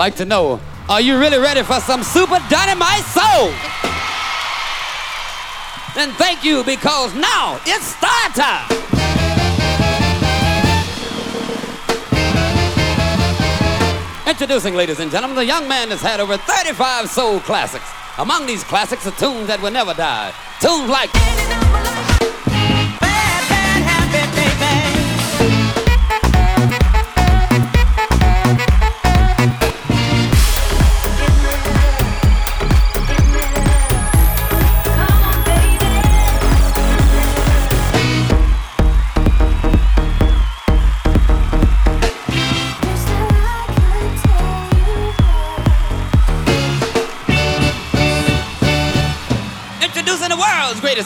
like to know, are you really ready for some super dynamite soul? Then thank you because now it's start time. Introducing, ladies and gentlemen, the young man that's had over 35 soul classics. Among these classics are tunes that will never die. Tunes like.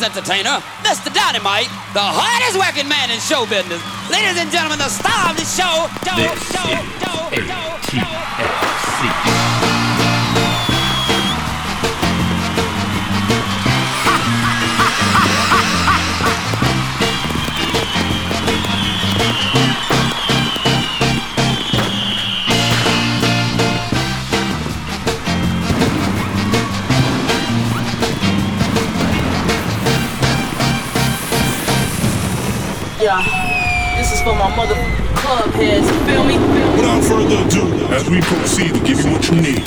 Entertainer, Mr. Dynamite, the hardest working man in show business. Ladies and gentlemen, the star of the show, Joe, This Joe, is Joe, Joe, Joe. For my mother club heads, you feel me? Without further ado, as we proceed to give you what you need.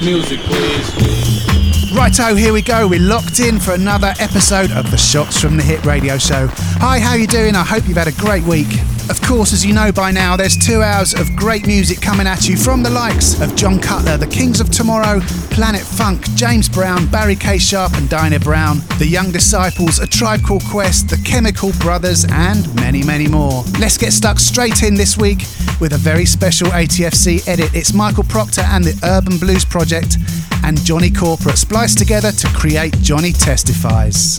Music, please. Righto, here we go. We're locked in for another episode of the Shots from the Hip Radio Show. Hi, how you doing? I hope you've had a great week. Of course, as you know by now, there's two hours of great music coming at you from the likes of Jon Cutler, the Kings of Tomorrow, Planet Funk, James Brown, Barrie K. Sharpe, and Diana Brown, The Young Disciples, A Tribe Called Quest, The Chemical Brothers, and many, many more. Let's get stuck straight in this week with a very special ATFC edit. It's Michael Proctor and the Urban Blues Project and Johnny Corporate spliced together to create Johnny Testifies.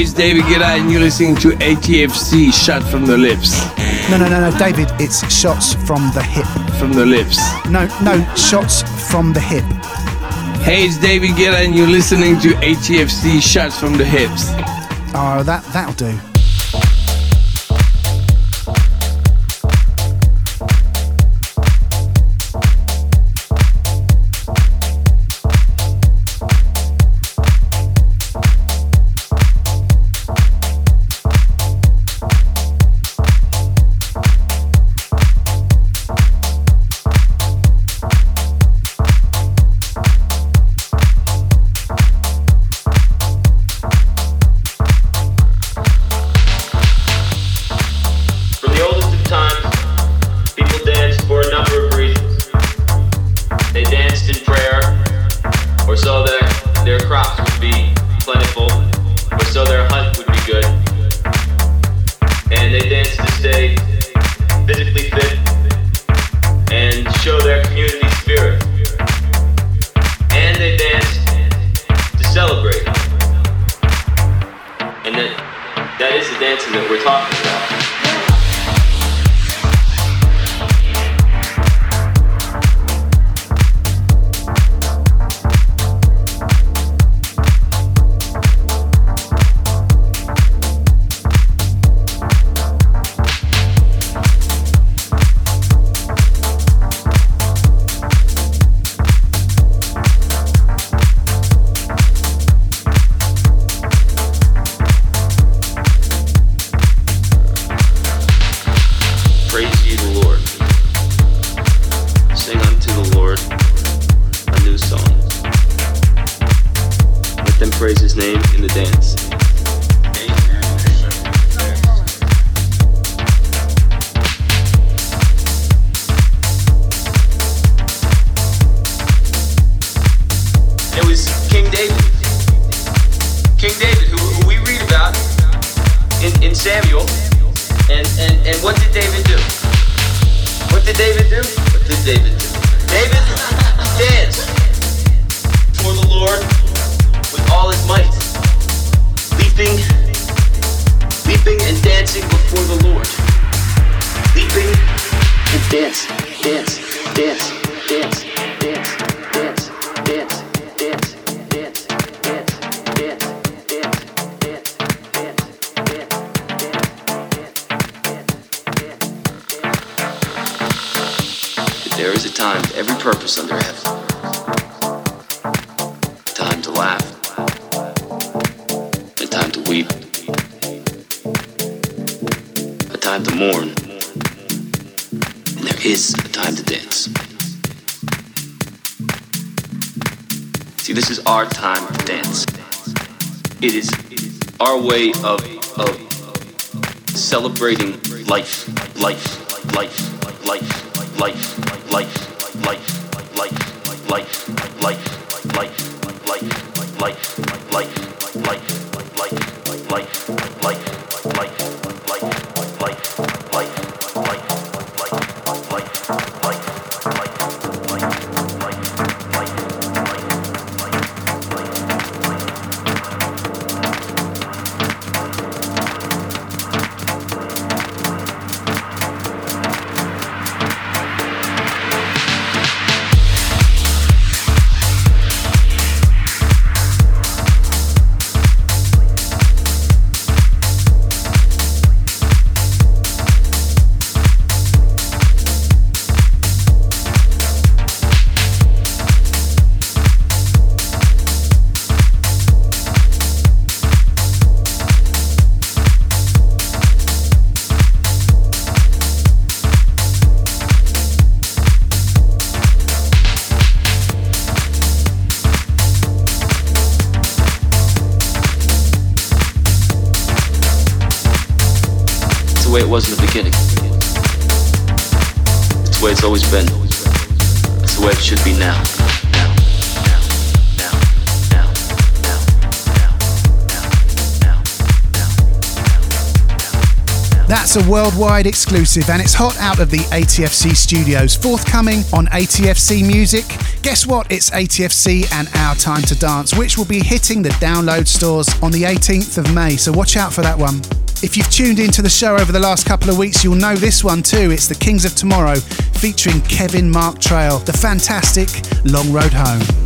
it's David Guetta, and you're listening to ATFC Shot from the Lips. No, no, no, no, David, it's Shots from the Hip. From the Lips. No, no, Shots from the Hip. Hey, it's David Guetta, and you're listening to ATFC Shots from the Hips. Oh, that, that'll do. dancing that we're talking about. way of worldwide exclusive and it's hot out of the ATFC studios. Forthcoming on ATFC Music. Guess what? It's ATFC and Our Time to Dance, which will be hitting the download stores on the 18th of May, so watch out for that one. If you've tuned into the show over the last couple of weeks, you'll know this one too. It's The Kings of Tomorrow featuring Kevin Mark Trail, the fantastic Long Road Home.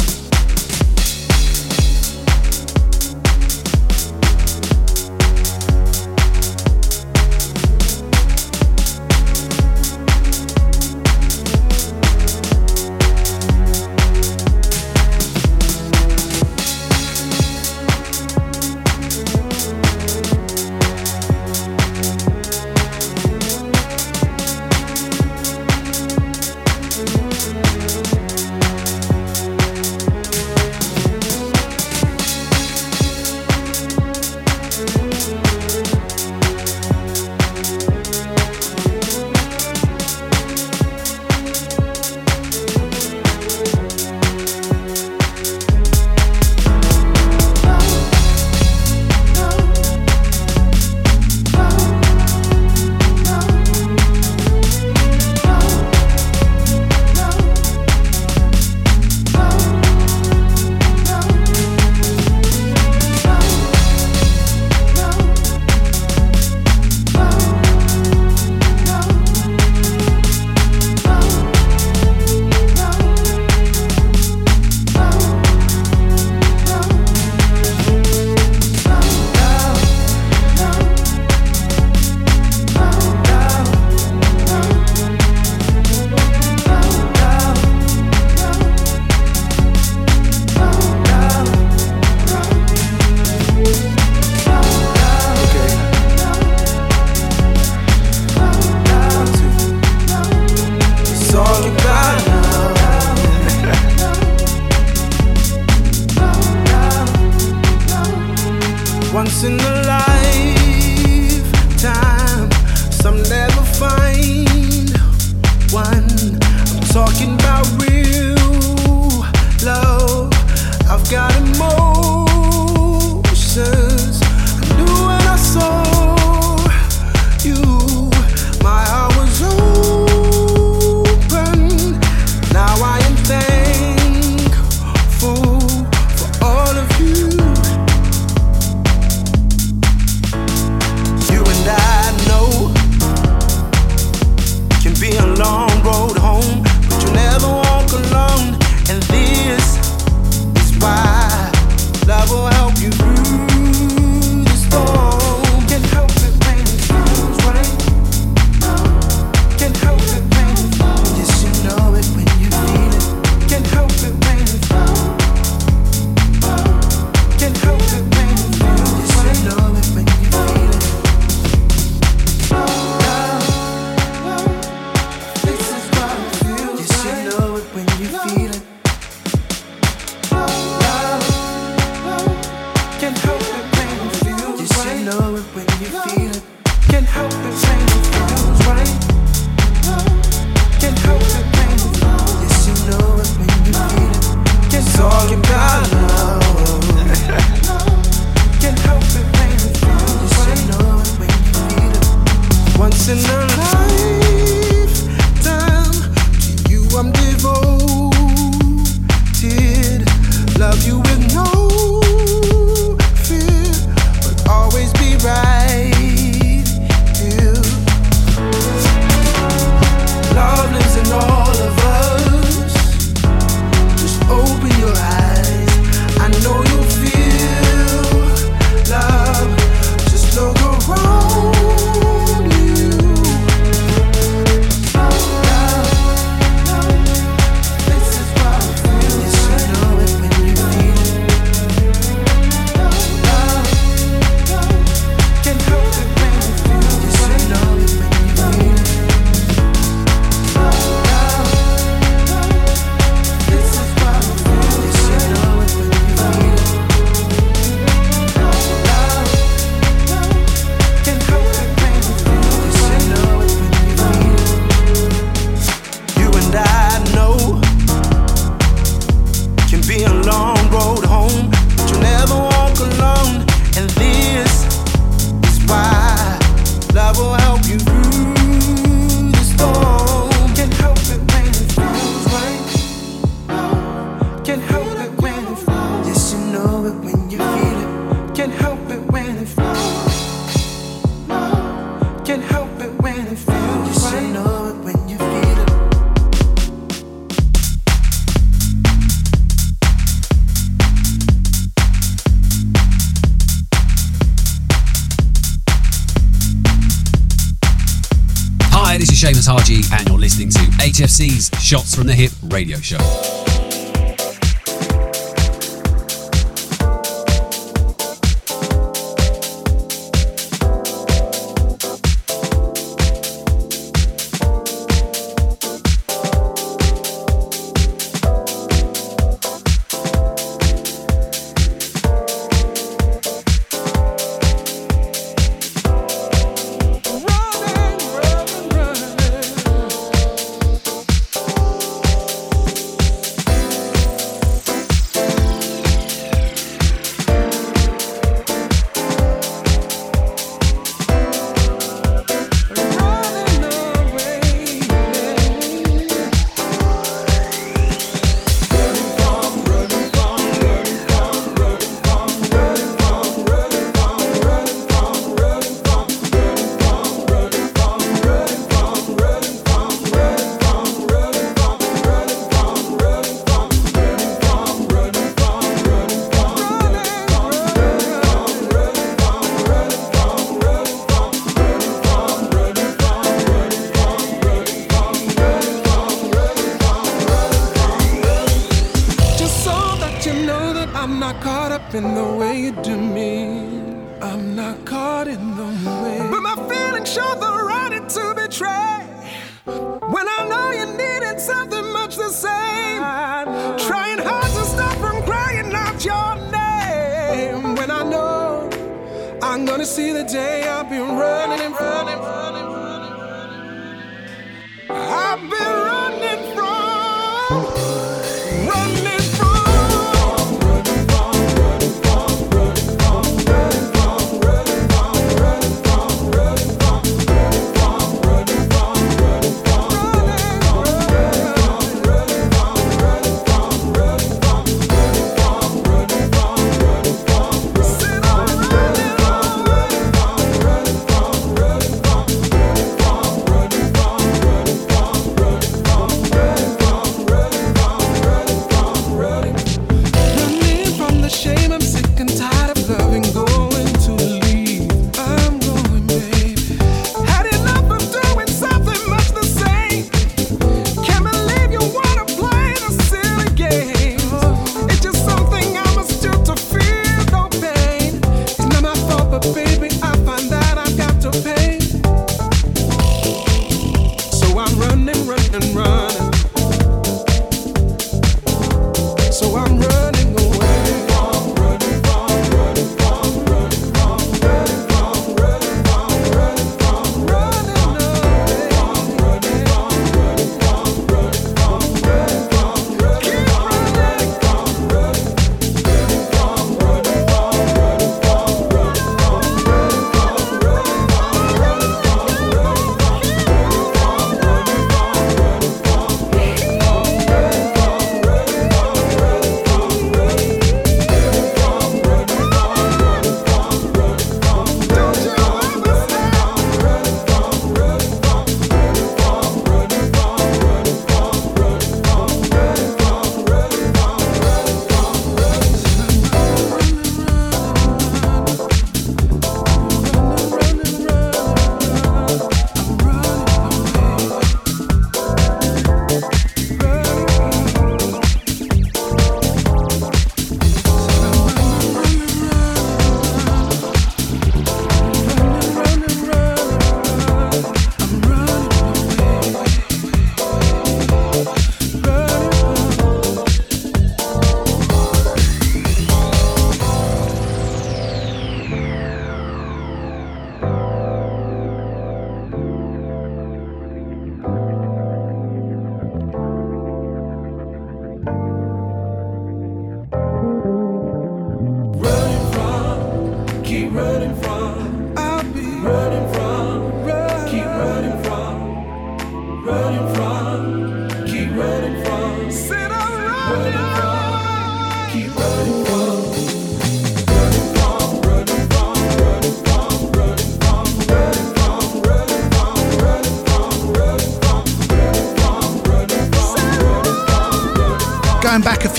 From the Hip radio show.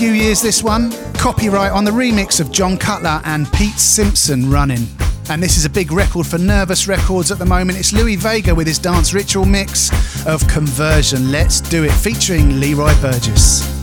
Few years this one. Copyright on the remix of Jon Cutler and Pete Simpson running. And this is a big record for Nervous Records at the moment. It's Louie Vega with his dance ritual mix of Convertion. Let's do it, featuring Leroy Burgess.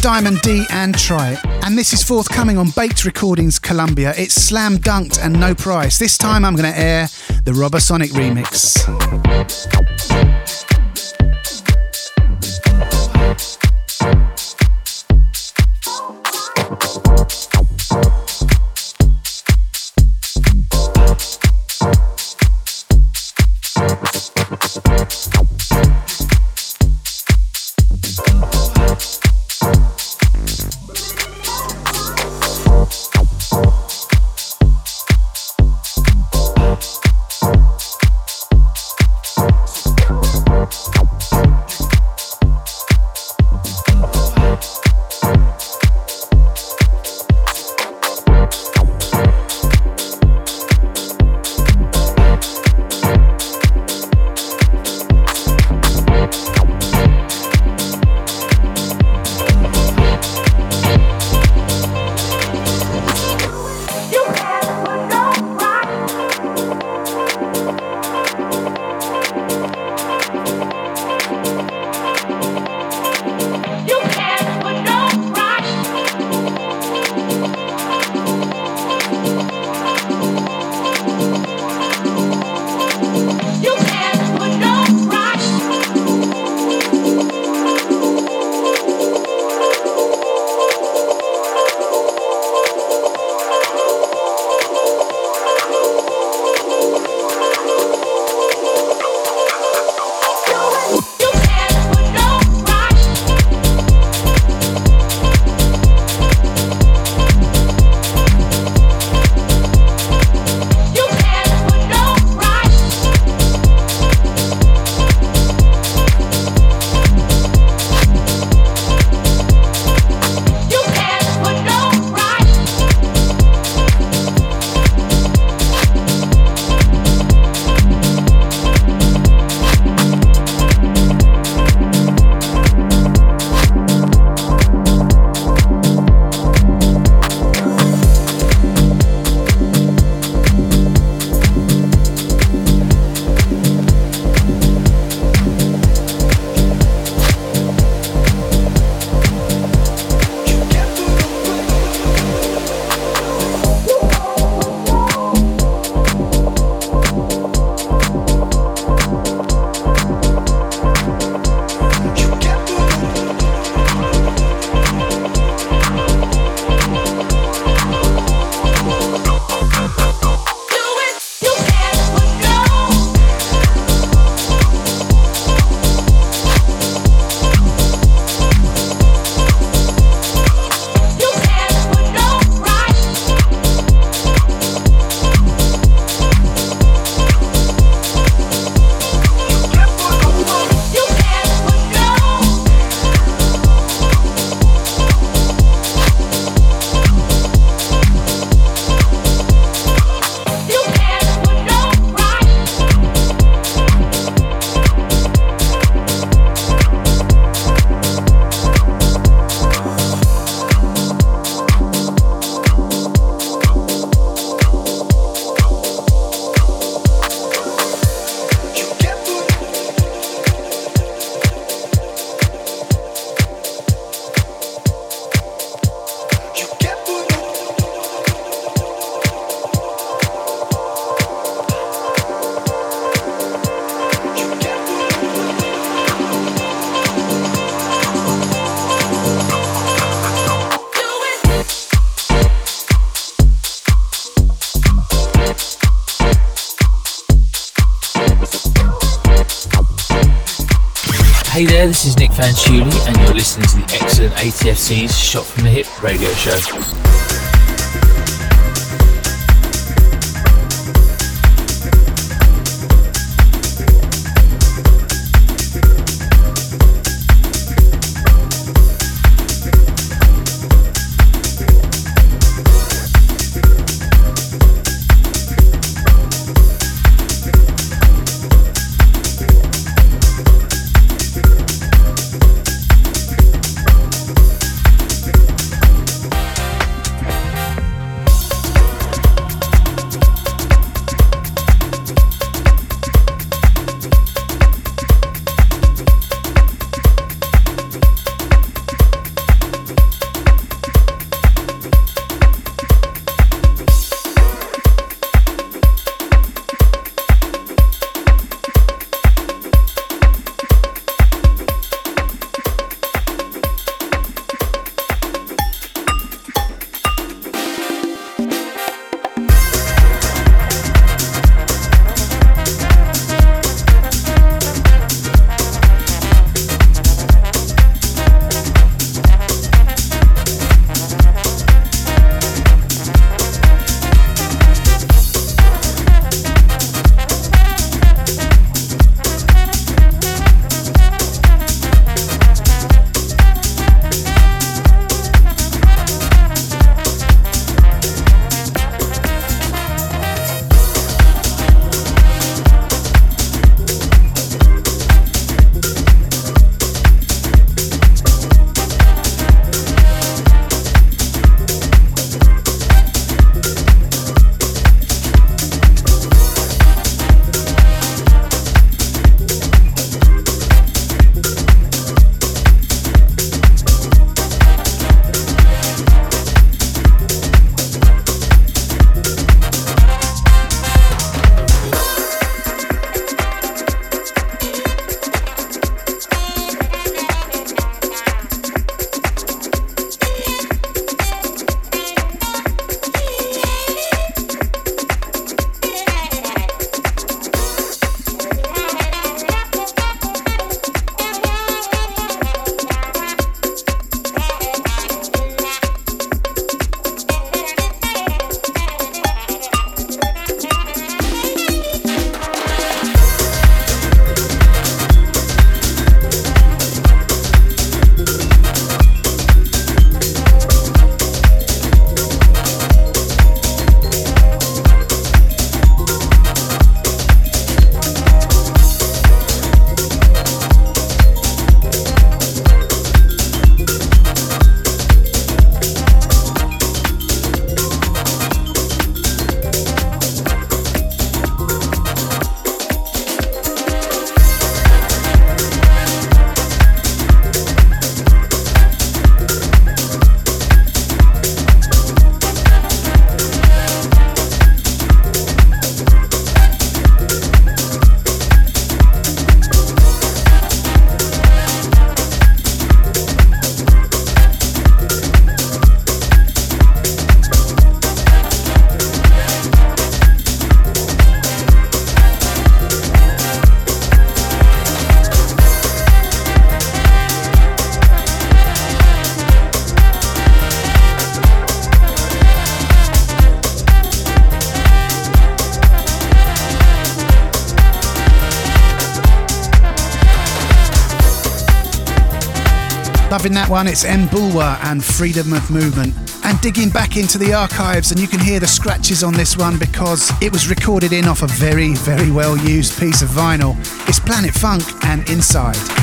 Diamond D and Try It. And this is forthcoming on Baked Recordings Columbia. It's Slam Dunkd and no price. This time I'm going to air the Robosonic remix. And you're listening to the excellent ATFC's Shot from the Hip radio show. One, it's Mbulwa and Freedom of Movement. And digging back into the archives, and you can hear the scratches on this one because it was recorded in off a very, very well used piece of vinyl. It's Planet Funk and Inside.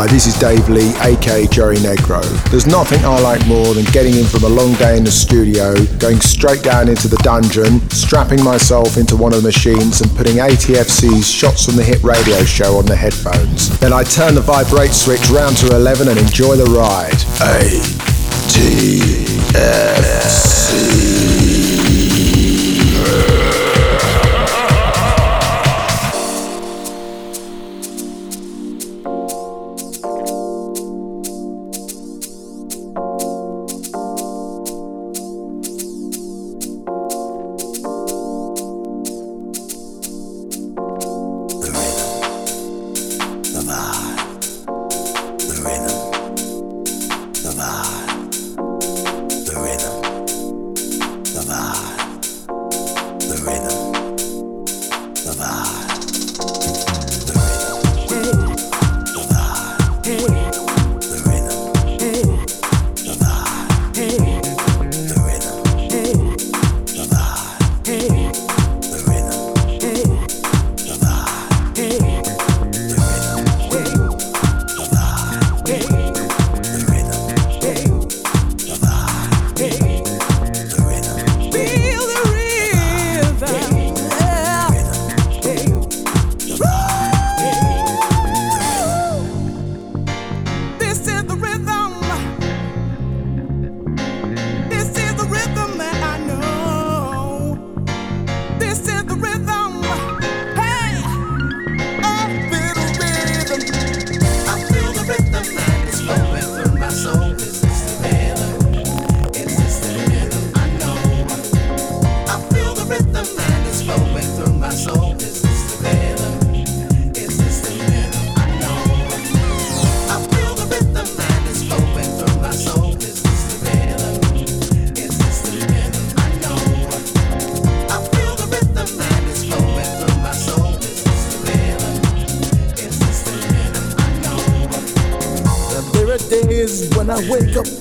Hi, this is Dave Lee, aka Joey Negro. There's nothing I like more than getting in from a long day in the studio, going straight down into the dungeon, strapping myself into one of the machines and putting ATFC's Shots from the Hip radio show on the headphones. Then I turn the vibrate switch round to 11 and enjoy the ride. ATFC. wake up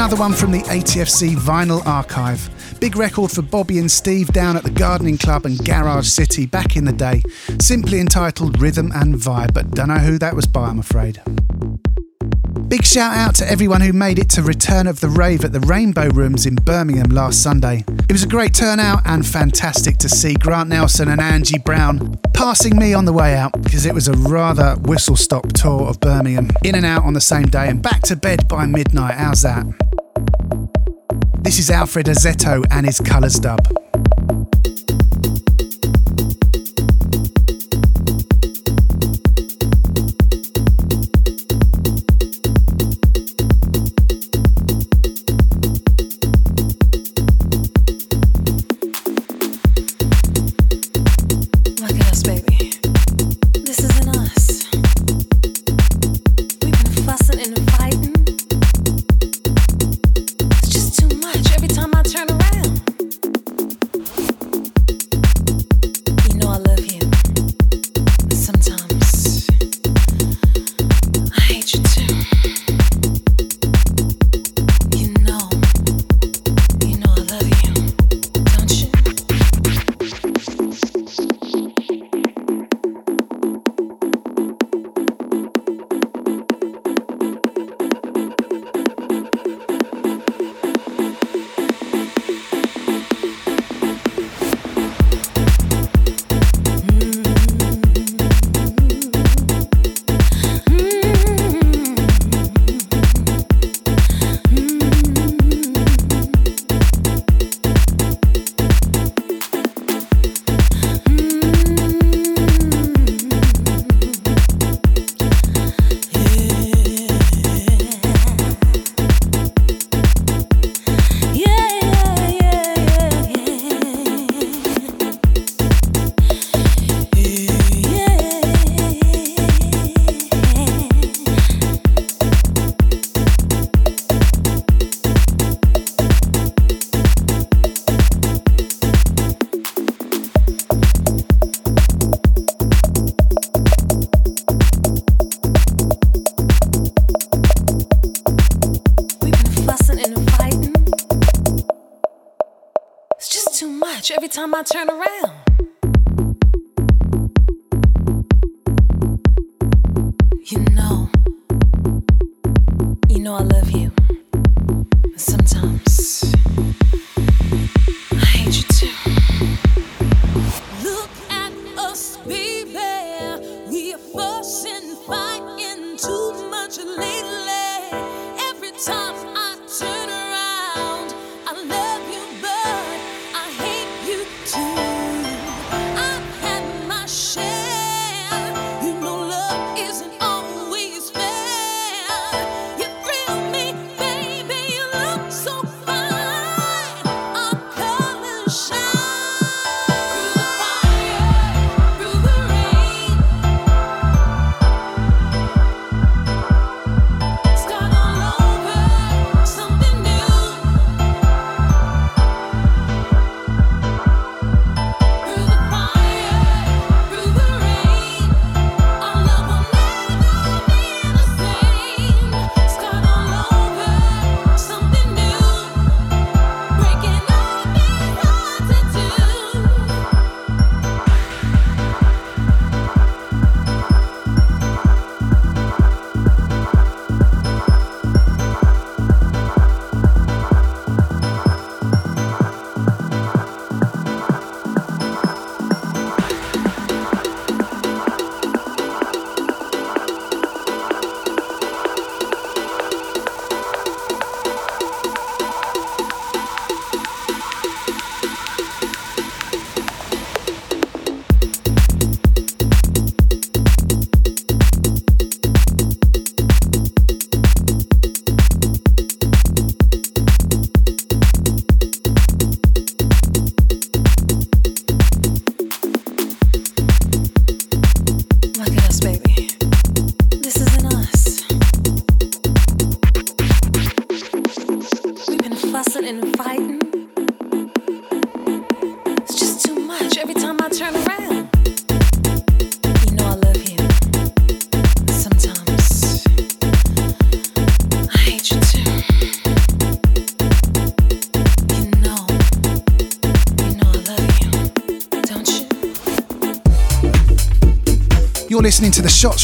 another one from the ATFC vinyl archive. Big record for Bobby and Steve down at the Gardening Club and Garage City back in the day. Simply entitled Rhythm and Vibe, but don't know who that was by, I'm afraid. Big shout out to everyone who made it to Return of the Rave at the Rainbow Rooms in Birmingham last Sunday. It was a great turnout and fantastic to see Grant Nelson and Angie Brown passing me on the way out because it was a rather whistle stop tour of Birmingham. In and out on the same day and back to bed by midnight. How's that? This is Alfred Azzetto and his Colours dub.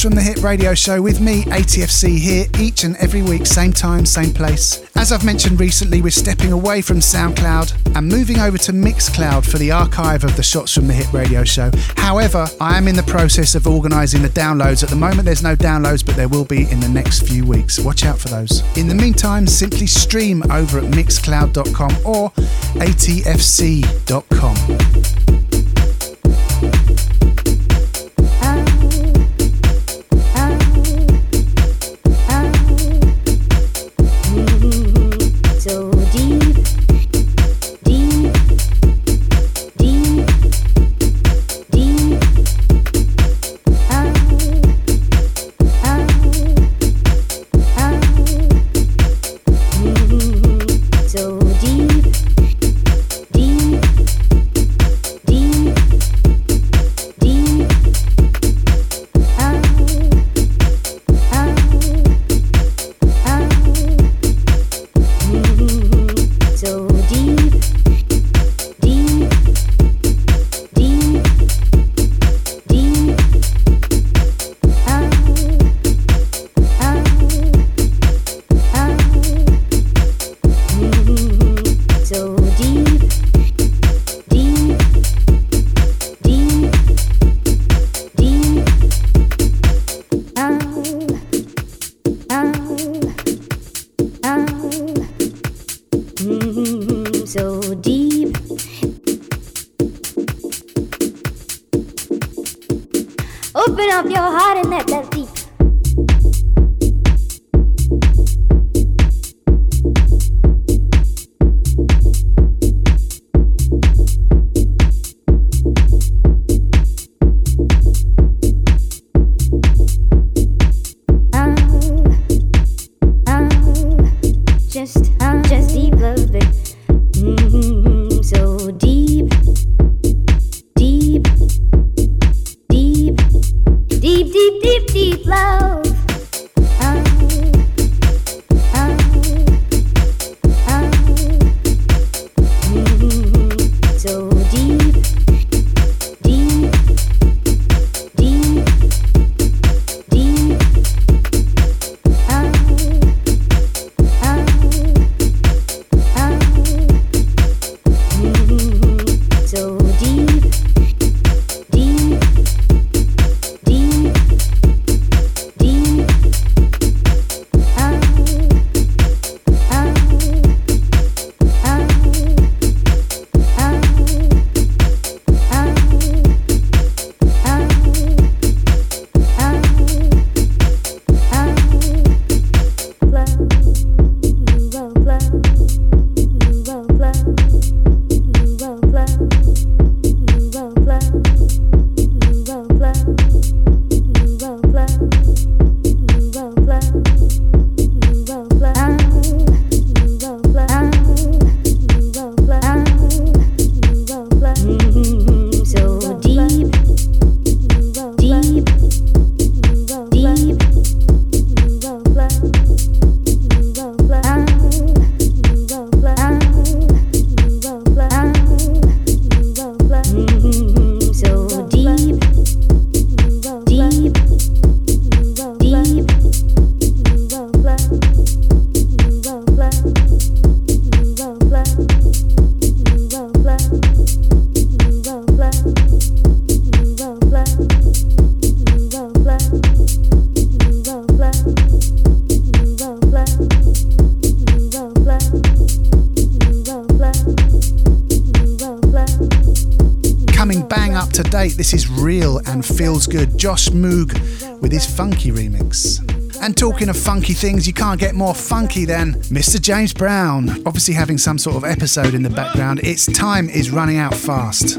From the Hip radio show with me, ATFC, here each and every week, same time, same place. As I've mentioned recently, we're stepping away from SoundCloud and moving over to Mixcloud for the archive of the Shots from the Hip radio show. However, I am in the process of organising the downloads. At the moment, there's no downloads, but there will be in the next few weeks. Watch out for those. In the meantime, simply stream over at mixcloud.com or atfc.com. love. Joss Moog with his funky remix. And talking of funky things, you can't get more funky than Mr. James Brown. Obviously, having some sort of episode in the background, its time is running out fast.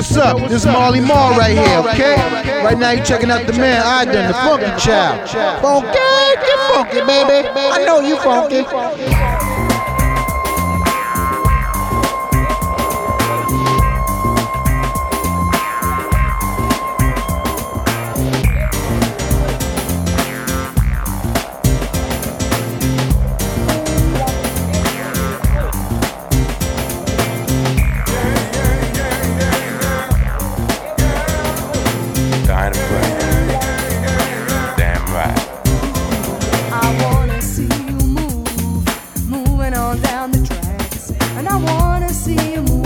Hey yo, what's up? This is Marley Marl right here, okay? Right now you checking out the man I done, the Funky Child. Funky, get funky, baby. I know you funky. aproximo.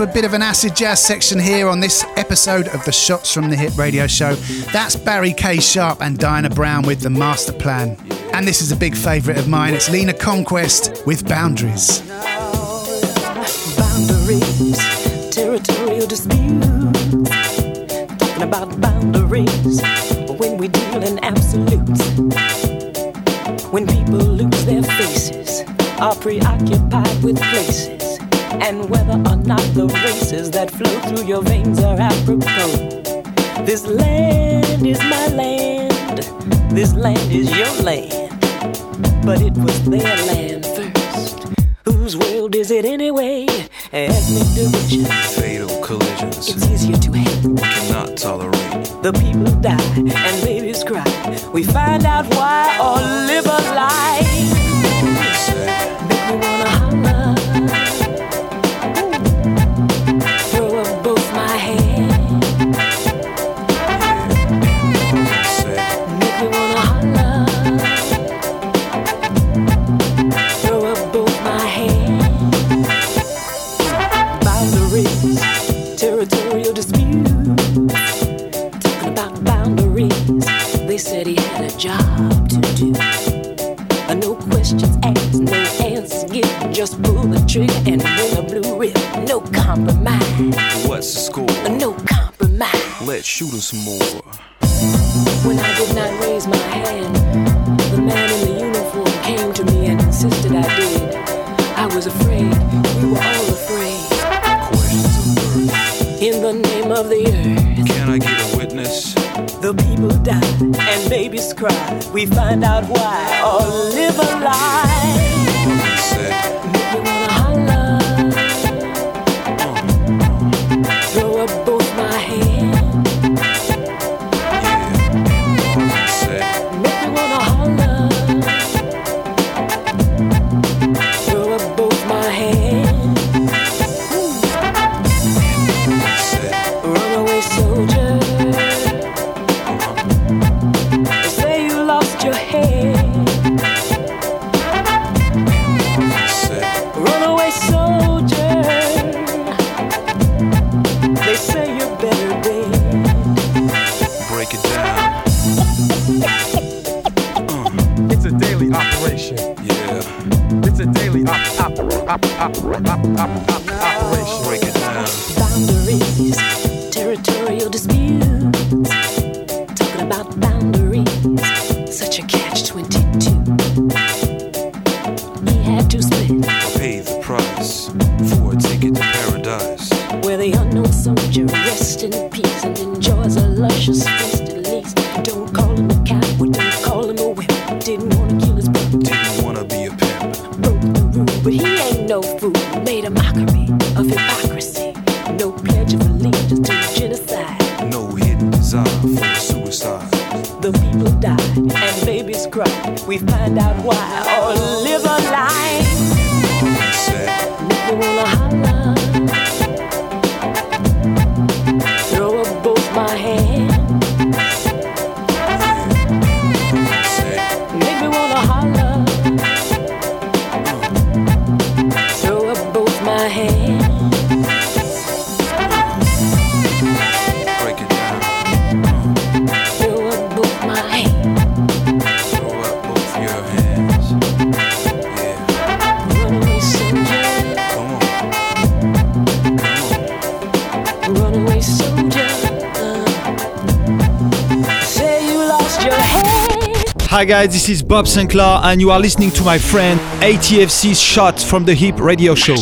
A bit of an acid jazz section here on this episode of the Shots from the Hip radio show. That's Barrie K. Sharpe and Diana Brown with The Master Plan. And this is a big favourite of mine. It's Leena Conquest with Boundaries. Boundaries, territorial disputes. Talking about boundaries when we deal in absolutes. When people lose their faces, are preoccupied with places and whether not the races that flow through your veins are apropos. This land is my land, this land is your land, but it was their land first. Whose world is it anyway? Ethnic division, fatal collisions. It's easier to hate, cannot tolerate. The people die and babies cry. We find out why or live a lie. tree and win a blue rip. No compromise. What's the score? No compromise. Let's shoot us more. When I did not raise my hand, the man in the uniform came to me and insisted I did. I was afraid. We were all afraid. Questions of birth. In the name of the earth. Can I get a witness? The people die and babies cry. We find out why or live a lie. guys, this is Bob Sinclar, and you are listening to my friend ATFC's Shot from the Hip radio show.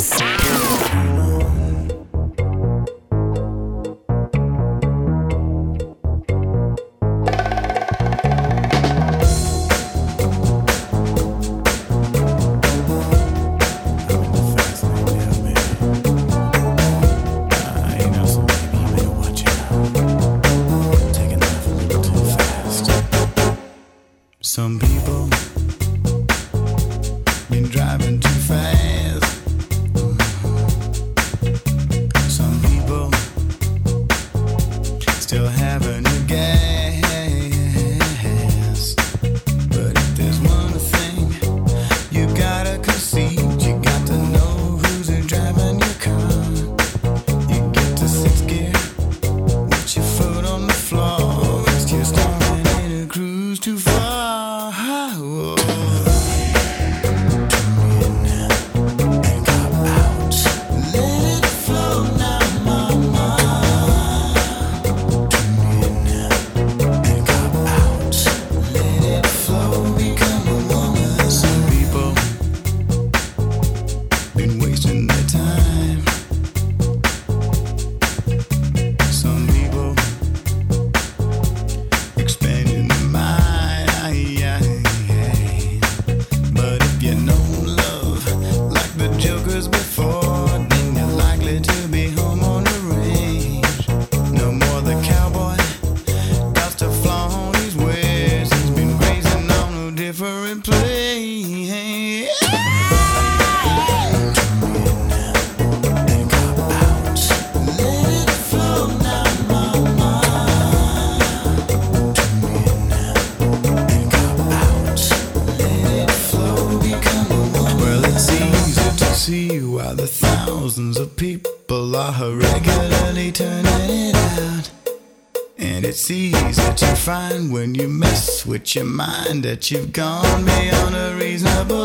your mind that you've gone beyond a reasonable.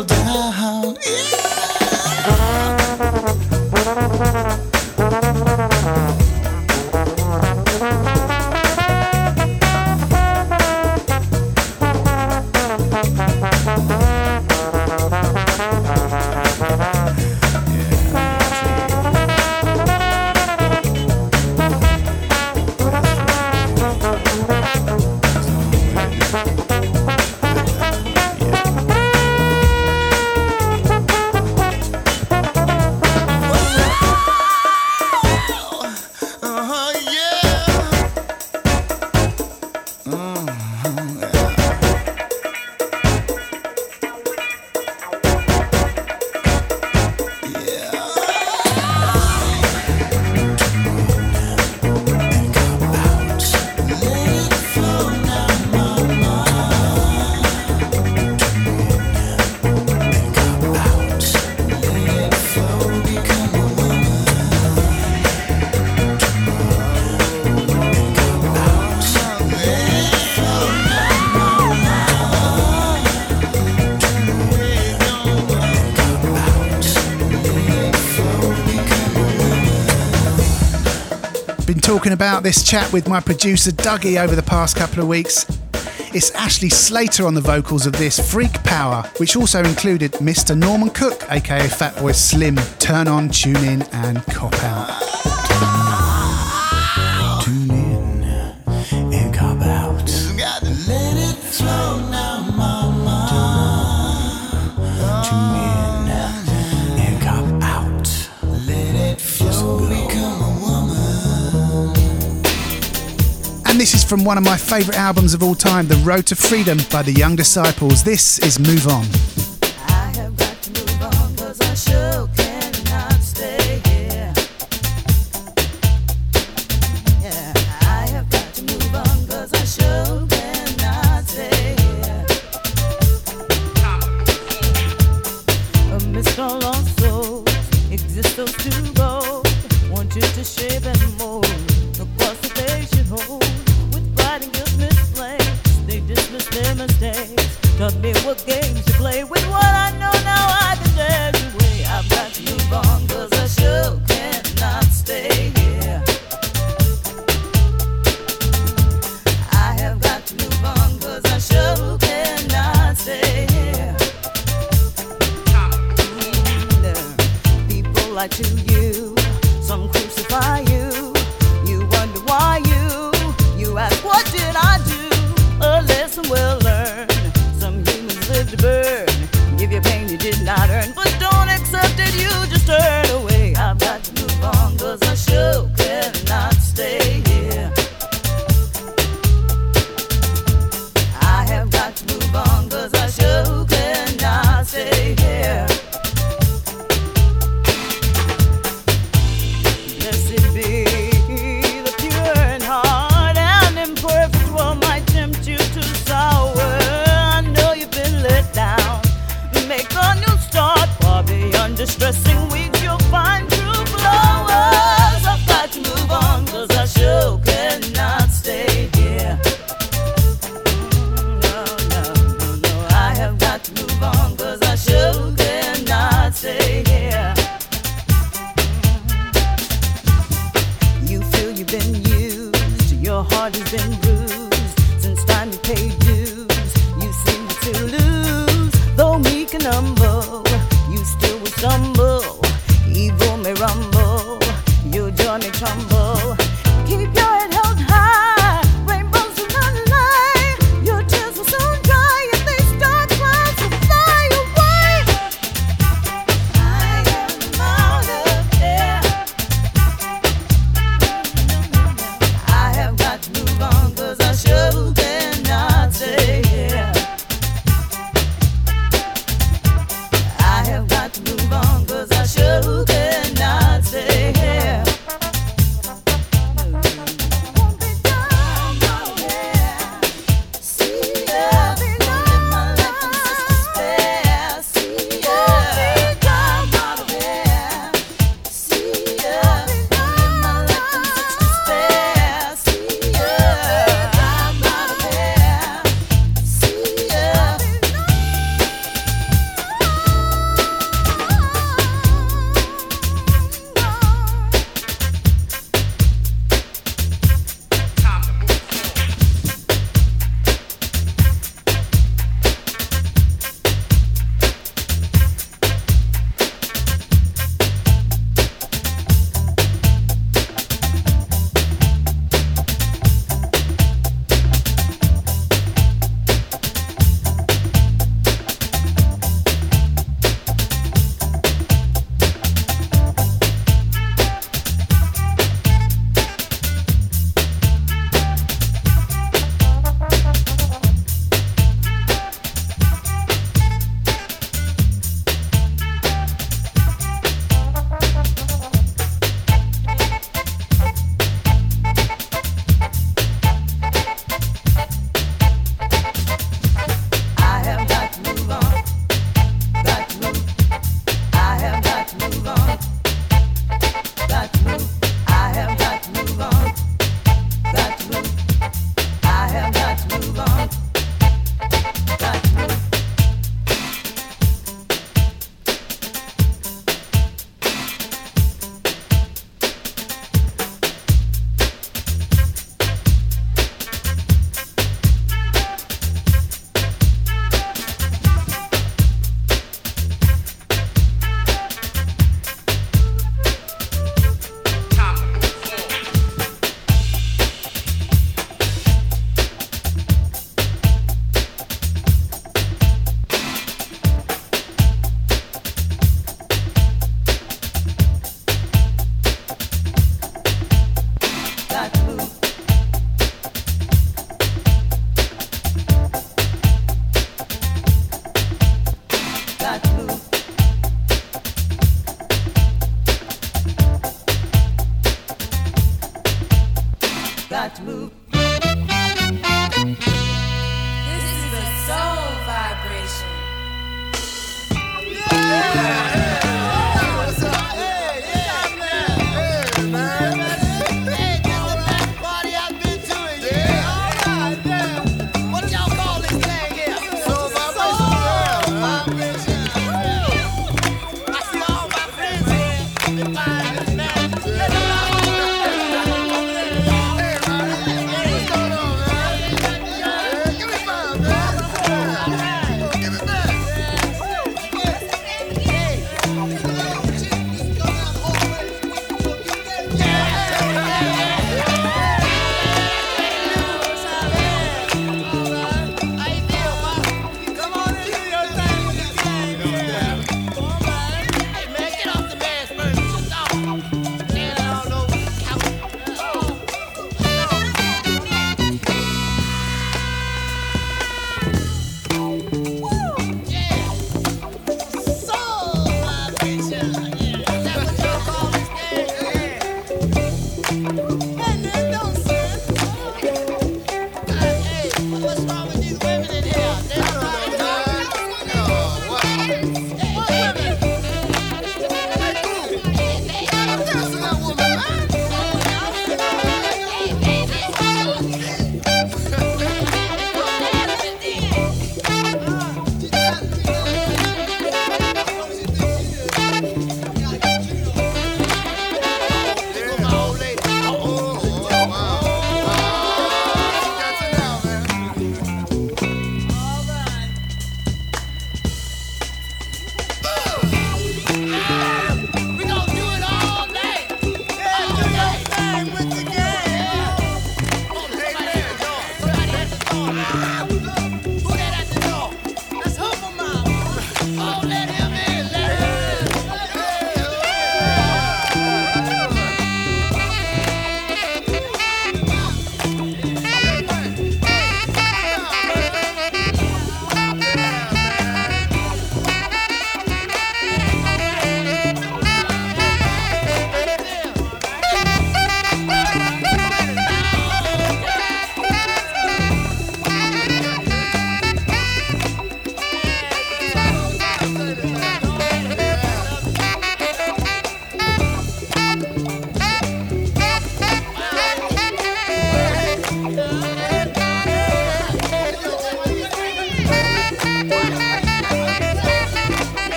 this chat with my producer Dougie over the past couple of weeks. It's Ashley Slater on the vocals of this Freak Power, which also included Mr. Norman Cook, aka Fatboy Slim. Turn on, tune in, and cop out. Let it flow now, mama. Tune in. from one of my favourite albums of all time, The Road to Freedom by The Young Disciples. This is Move On.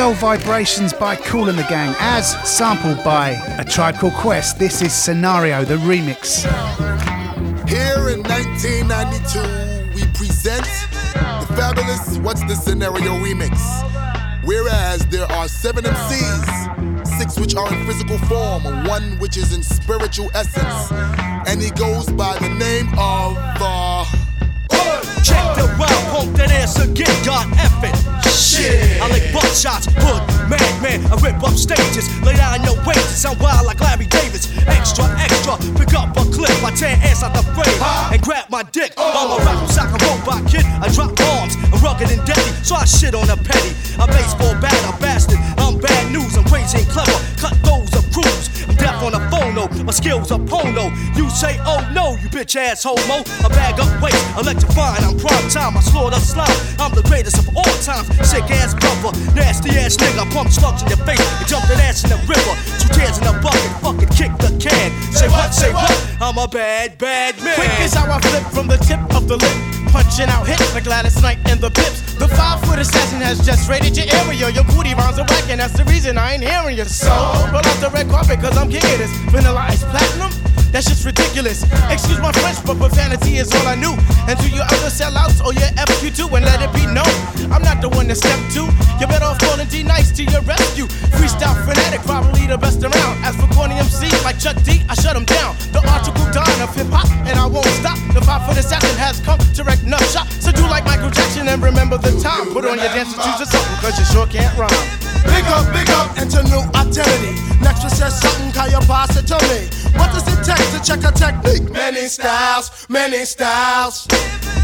Soul Vibrations by Kool and the Gang, as sampled by A Tribe Called Quest. This is Scenario, the remix. Here in 1992, we present the fabulous What's the Scenario remix. Whereas there are seven MCs, six which are in physical form, one which is in spiritual essence, and he goes by the name of. Uh, Check the round, pump that ass again, God F it. Shit. I lick shots, hood, madman, I rip up stages, lay down your wages, I'm wild like Larry Davis. Extra, extra, pick up a clip, I tear ass out the frame, and grab my dick. I'm a rap sock, a robot kid, I drop bombs, I'm rugged and deadly, so I shit on a petty. A baseball bat, a bastard, I'm bad news, I'm crazy and clever, my skills are pono. You say, oh no, you bitch ass homo. I bag up weight, electrifying, I'm prime time, I slaughter slime. I'm the greatest of all times, sick ass brother, nasty ass nigga. Pump slugs in your face and jump that ass in the river. Two tears in a bucket, fucking kick the can. Say what, say what? I'm a bad, bad man. Quick is how I flip from the tip of the lip. Punching out hits like Gladys Knight and the Pips. The five foot assassin has just raided your area. Your booty rounds are whack, and that's the reason I ain't hearing you. So, roll out the red carpet, cause I'm of this. Vanilla ice platinum? That's just ridiculous. Excuse my French, but profanity is all I knew. And to your other sellouts or your FQ2, and let it be known, I'm not the one to step to. You better off calling D Nice to your rescue. Freestyle fanatic, probably the best around. As for corny MC like Chuck D, I shut him down. The article Don of hip hop, and I won't stop. The five foot assassin has come to wreck enough shop. So do like Michael Jackson and remember the time. Put on your dance shoes or something, cause you sure can't rhyme. Big up, big up, into new identity. Next one says something, can you pass it to me? What does it take to check a technique? Many styles, many styles.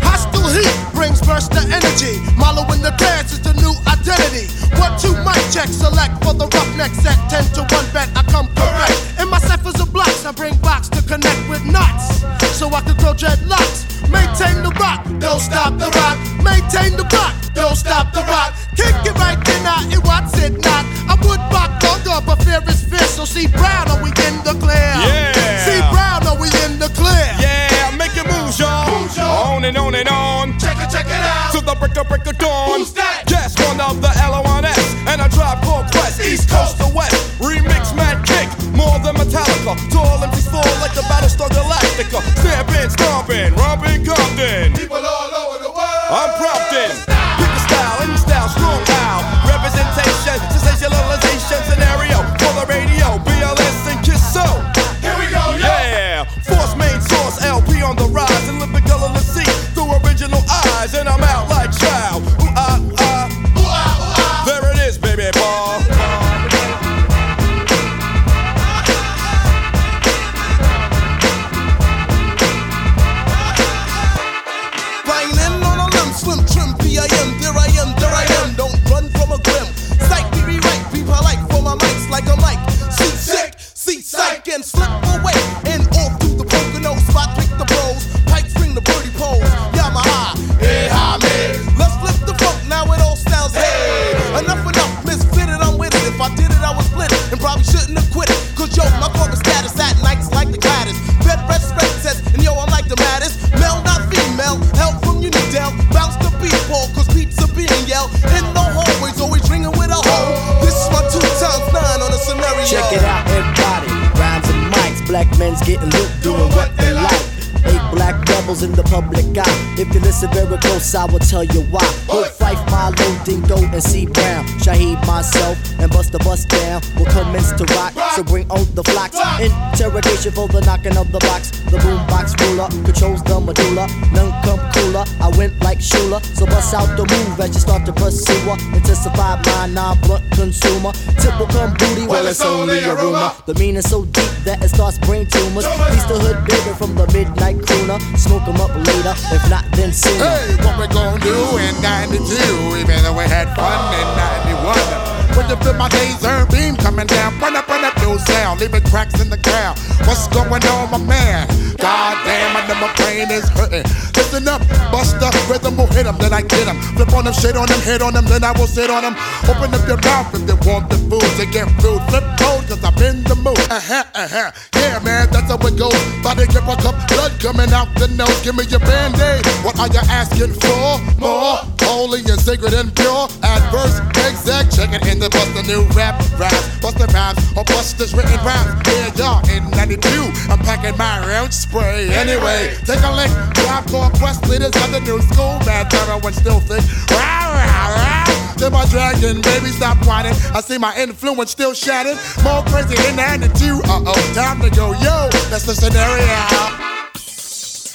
Hostile heat brings burst of energy. Milo in the dance is the new identity. One, two, mic check, select for the roughneck set. Ten to one bet, I come correct. And my ciphers of blocks, I bring blocks to connect with knots. So I can grow dreadlocks. Maintain the rock, don't stop the rock. Maintain the rock, don't stop the rock. Kick it right then, I it what's it not. I would rock longer, but fear is fierce. So see Brown, are we in the clear? Yeah. See Brown, are we in the clear? Yeah, make it move, y'all. On and on and on. Check it, check it out. To the break of break of dawn. Who's that? Yes, one of the L-O-N-S. And a Tribe Called Quest. East Coast to West. Remix mad kick. More than Metallica. Tall empties fall like doing Stamping, stomping, robbing Compton. People all over the world. I'm Prompton. getting loot rebels in the public eye. If you listen very close, I will tell you why. Hood Phife, Milo, Dinco, and C Brown. Shaheed, myself, and Bust the Bust Down will commence to rock. So bring on the flocks. Interrogation for the knocking of the box. The boombox ruler controls the medulla. None come cooler. I went like Shula. So bust out the move as you start to pursue her. Intensify my non-blunt consumer. Typical come booty, well it's only a rumor. The meaning so deep that it starts brain tumors. He's the hood baby from the midnight crooner. Smoke 'em up later, if not then sooner. Hey, what we gonna do in 92? Even though we had fun in 91. When you feel my laser beam coming down, run up, run up, no sound, leaving cracks in the ground. What's going on, my man? God damn, I know my brain is hurting. Listen up, bust the rhythm will hit them, then I get them. Flip on them, shit on them, hit on them, then I will sit on them. Open up your mouth if they want the food to get food. Flip mode, cause I'm in the mood. Uh huh, uh huh. Yeah, man, that's how it goes. Body grip a cup, blood coming out the nose. Give me your band aid. What are you asking for? More holy and sacred and pure. Adverse, exact, check it in the bust a new rap raps. Bust the rhymes or bust this written rhymes. Yeah, y'all in 92. I'm packing my own spray. Anyway, take a lick. Tribe Called Quest leaders of the new school. Mad terror when still think. Rah, rah, rah. Then my dragon, baby, stop whining. I see my influence still shattered. More crazy in 92. Uh oh, time to go. Yo, that's the scenario.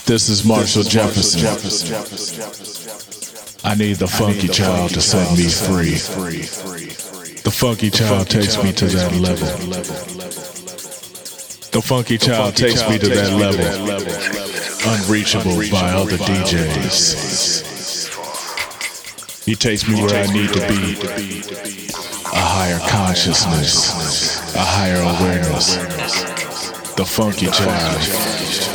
This is Marshall Jefferson. I need the funky child to set me free. The funky child takes me to that level. The funky child takes me to that level, unreachable by other DJs. He takes me where I need to be. A higher consciousness, a higher awareness. The funky child.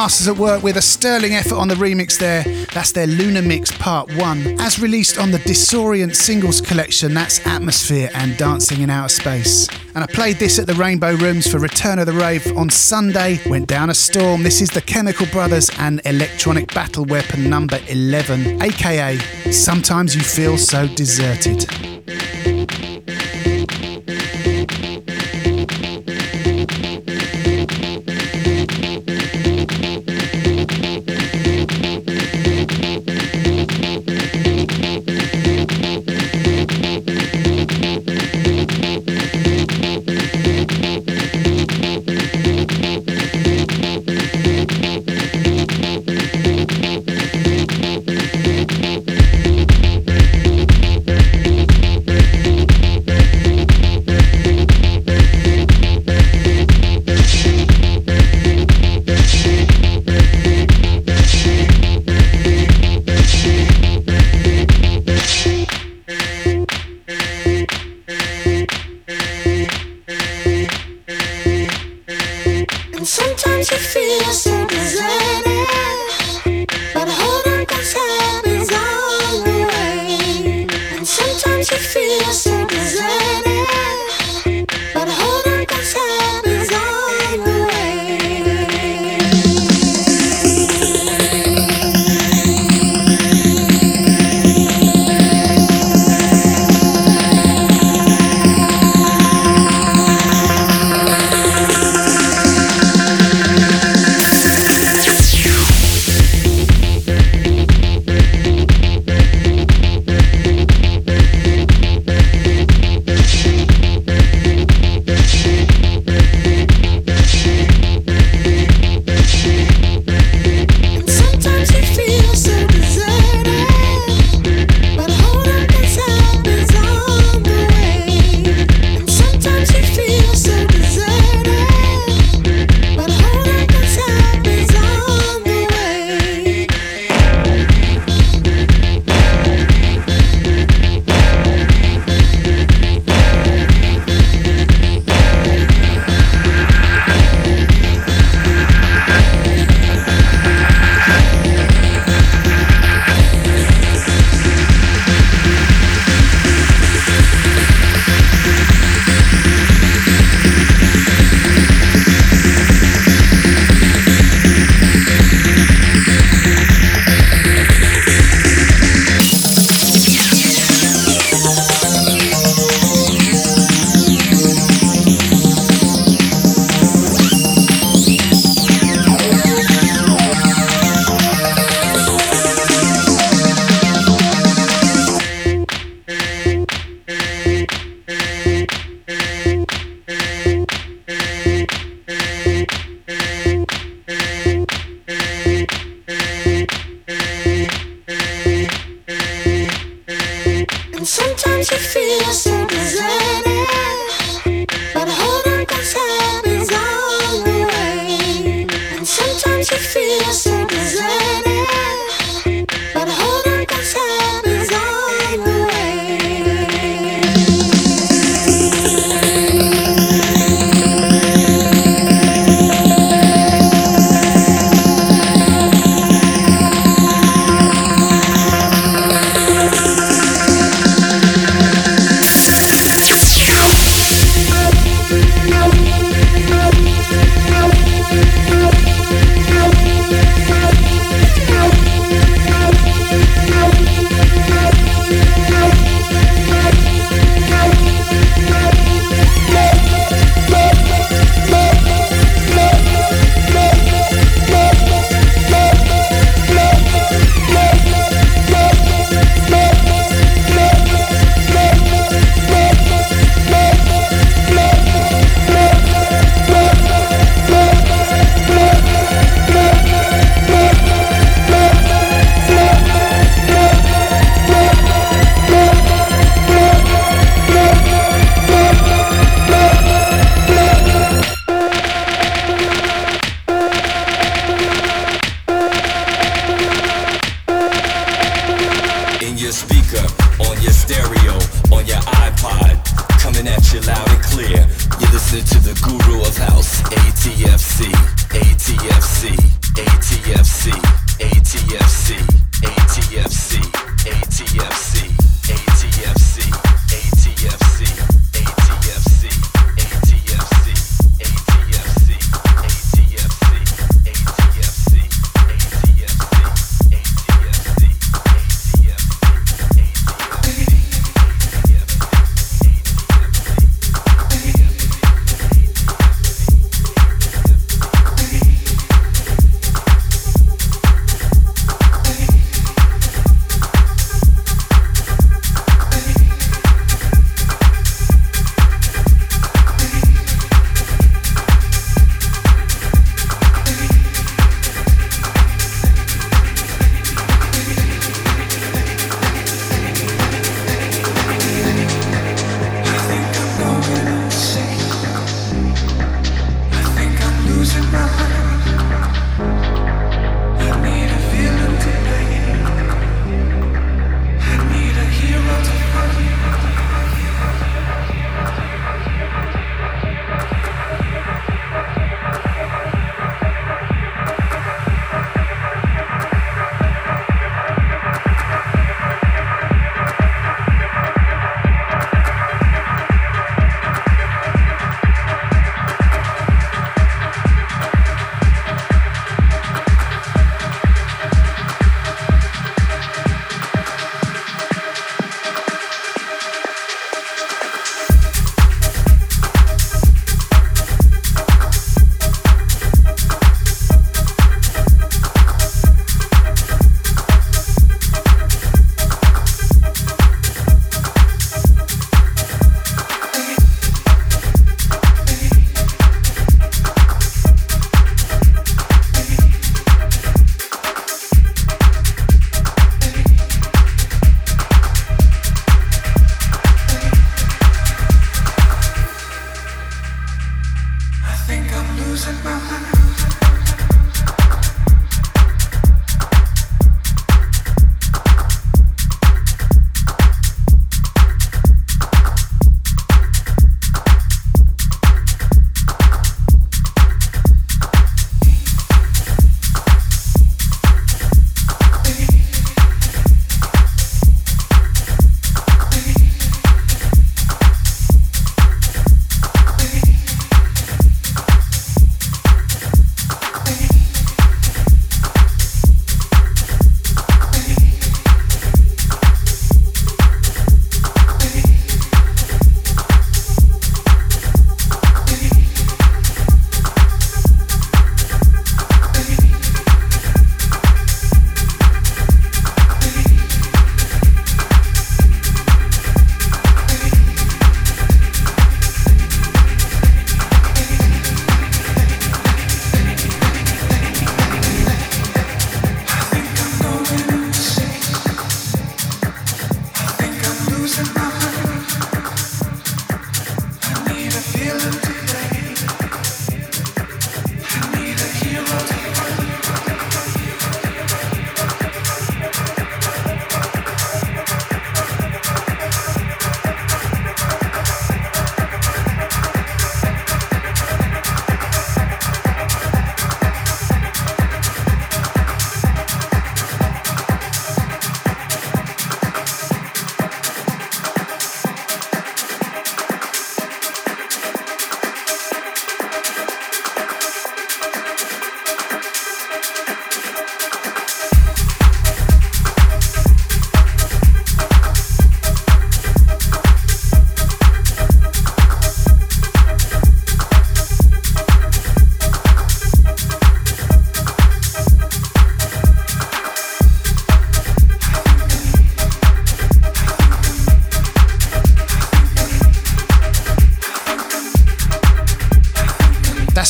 Masters at work with a sterling effort on the remix there. That's their Lunar Mix Part 1. As released on the Disorient Singles Collection, that's Atmosfear and Dancing in Outer Space. And I played this at the Rainbow Rooms for Return of the Rave on Sunday. Went down a storm. This is the Chemical Brothers and Electronic Battle Weapon number 11, aka Sometimes You Feel So Deserted.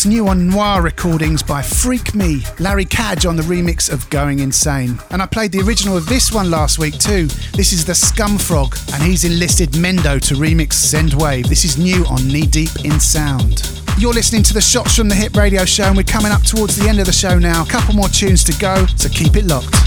That's new on Noir recordings by FreakMe, Larry Cadge on the remix of Going Insane. And I played the original of this one last week too. This is the Scumfrog, and he's enlisted Mendo to remix Send Wave. This is new on Knee Deep in Sound. You're listening to the Shots from the Hip radio show, and we're coming up towards the end of the show now. A couple more tunes to go, so keep it locked.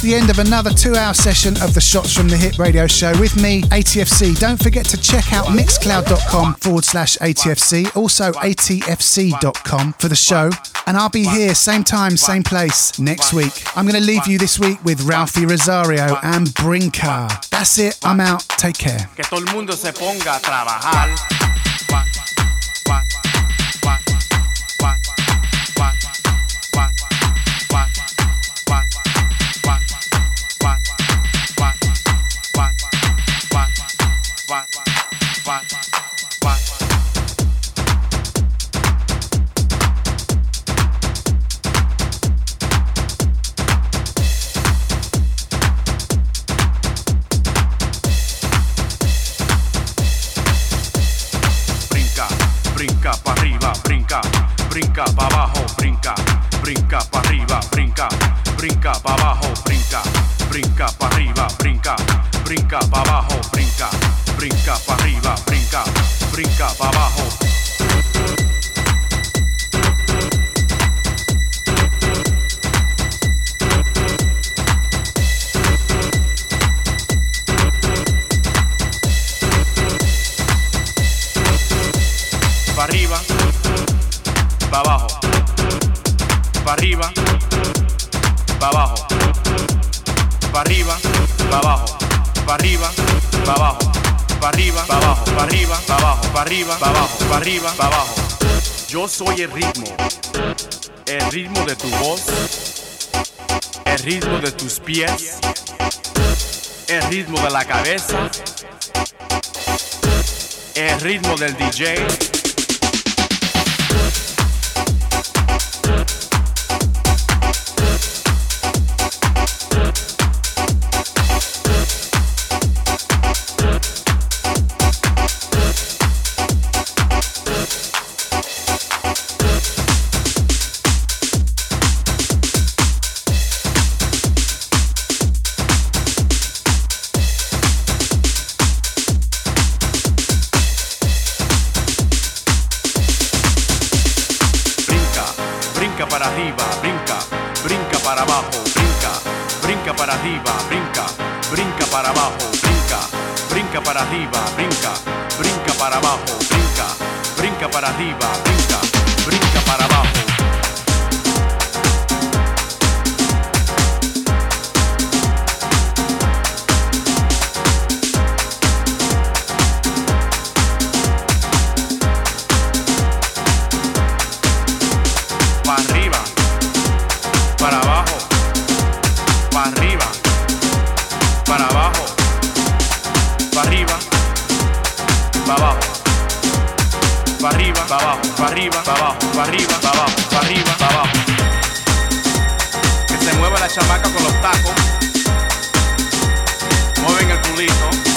Reached the end of another two hour session of the Shots from the Hip radio show with me, ATFC. Don't forget to check out mixcloud.com forward slash ATFC, also ATFC.com for the show. And I'll be here, same time, same place, next week. I'm going to leave you this week with Ralphi Rosario and Brinca. That's it, I'm out. Take care. Cabeza, el ritmo del DJ. Para arriba, brinca, brinca para abajo, brinca, brinca para arriba, brinca, brinca para abajo, brinca, brinca para arriba, brinca, brinca para abajo. Arriba, para abajo, para arriba, para abajo, para arriba, para abajo. Que se mueva la chamaca con los tacos, mueven el culito,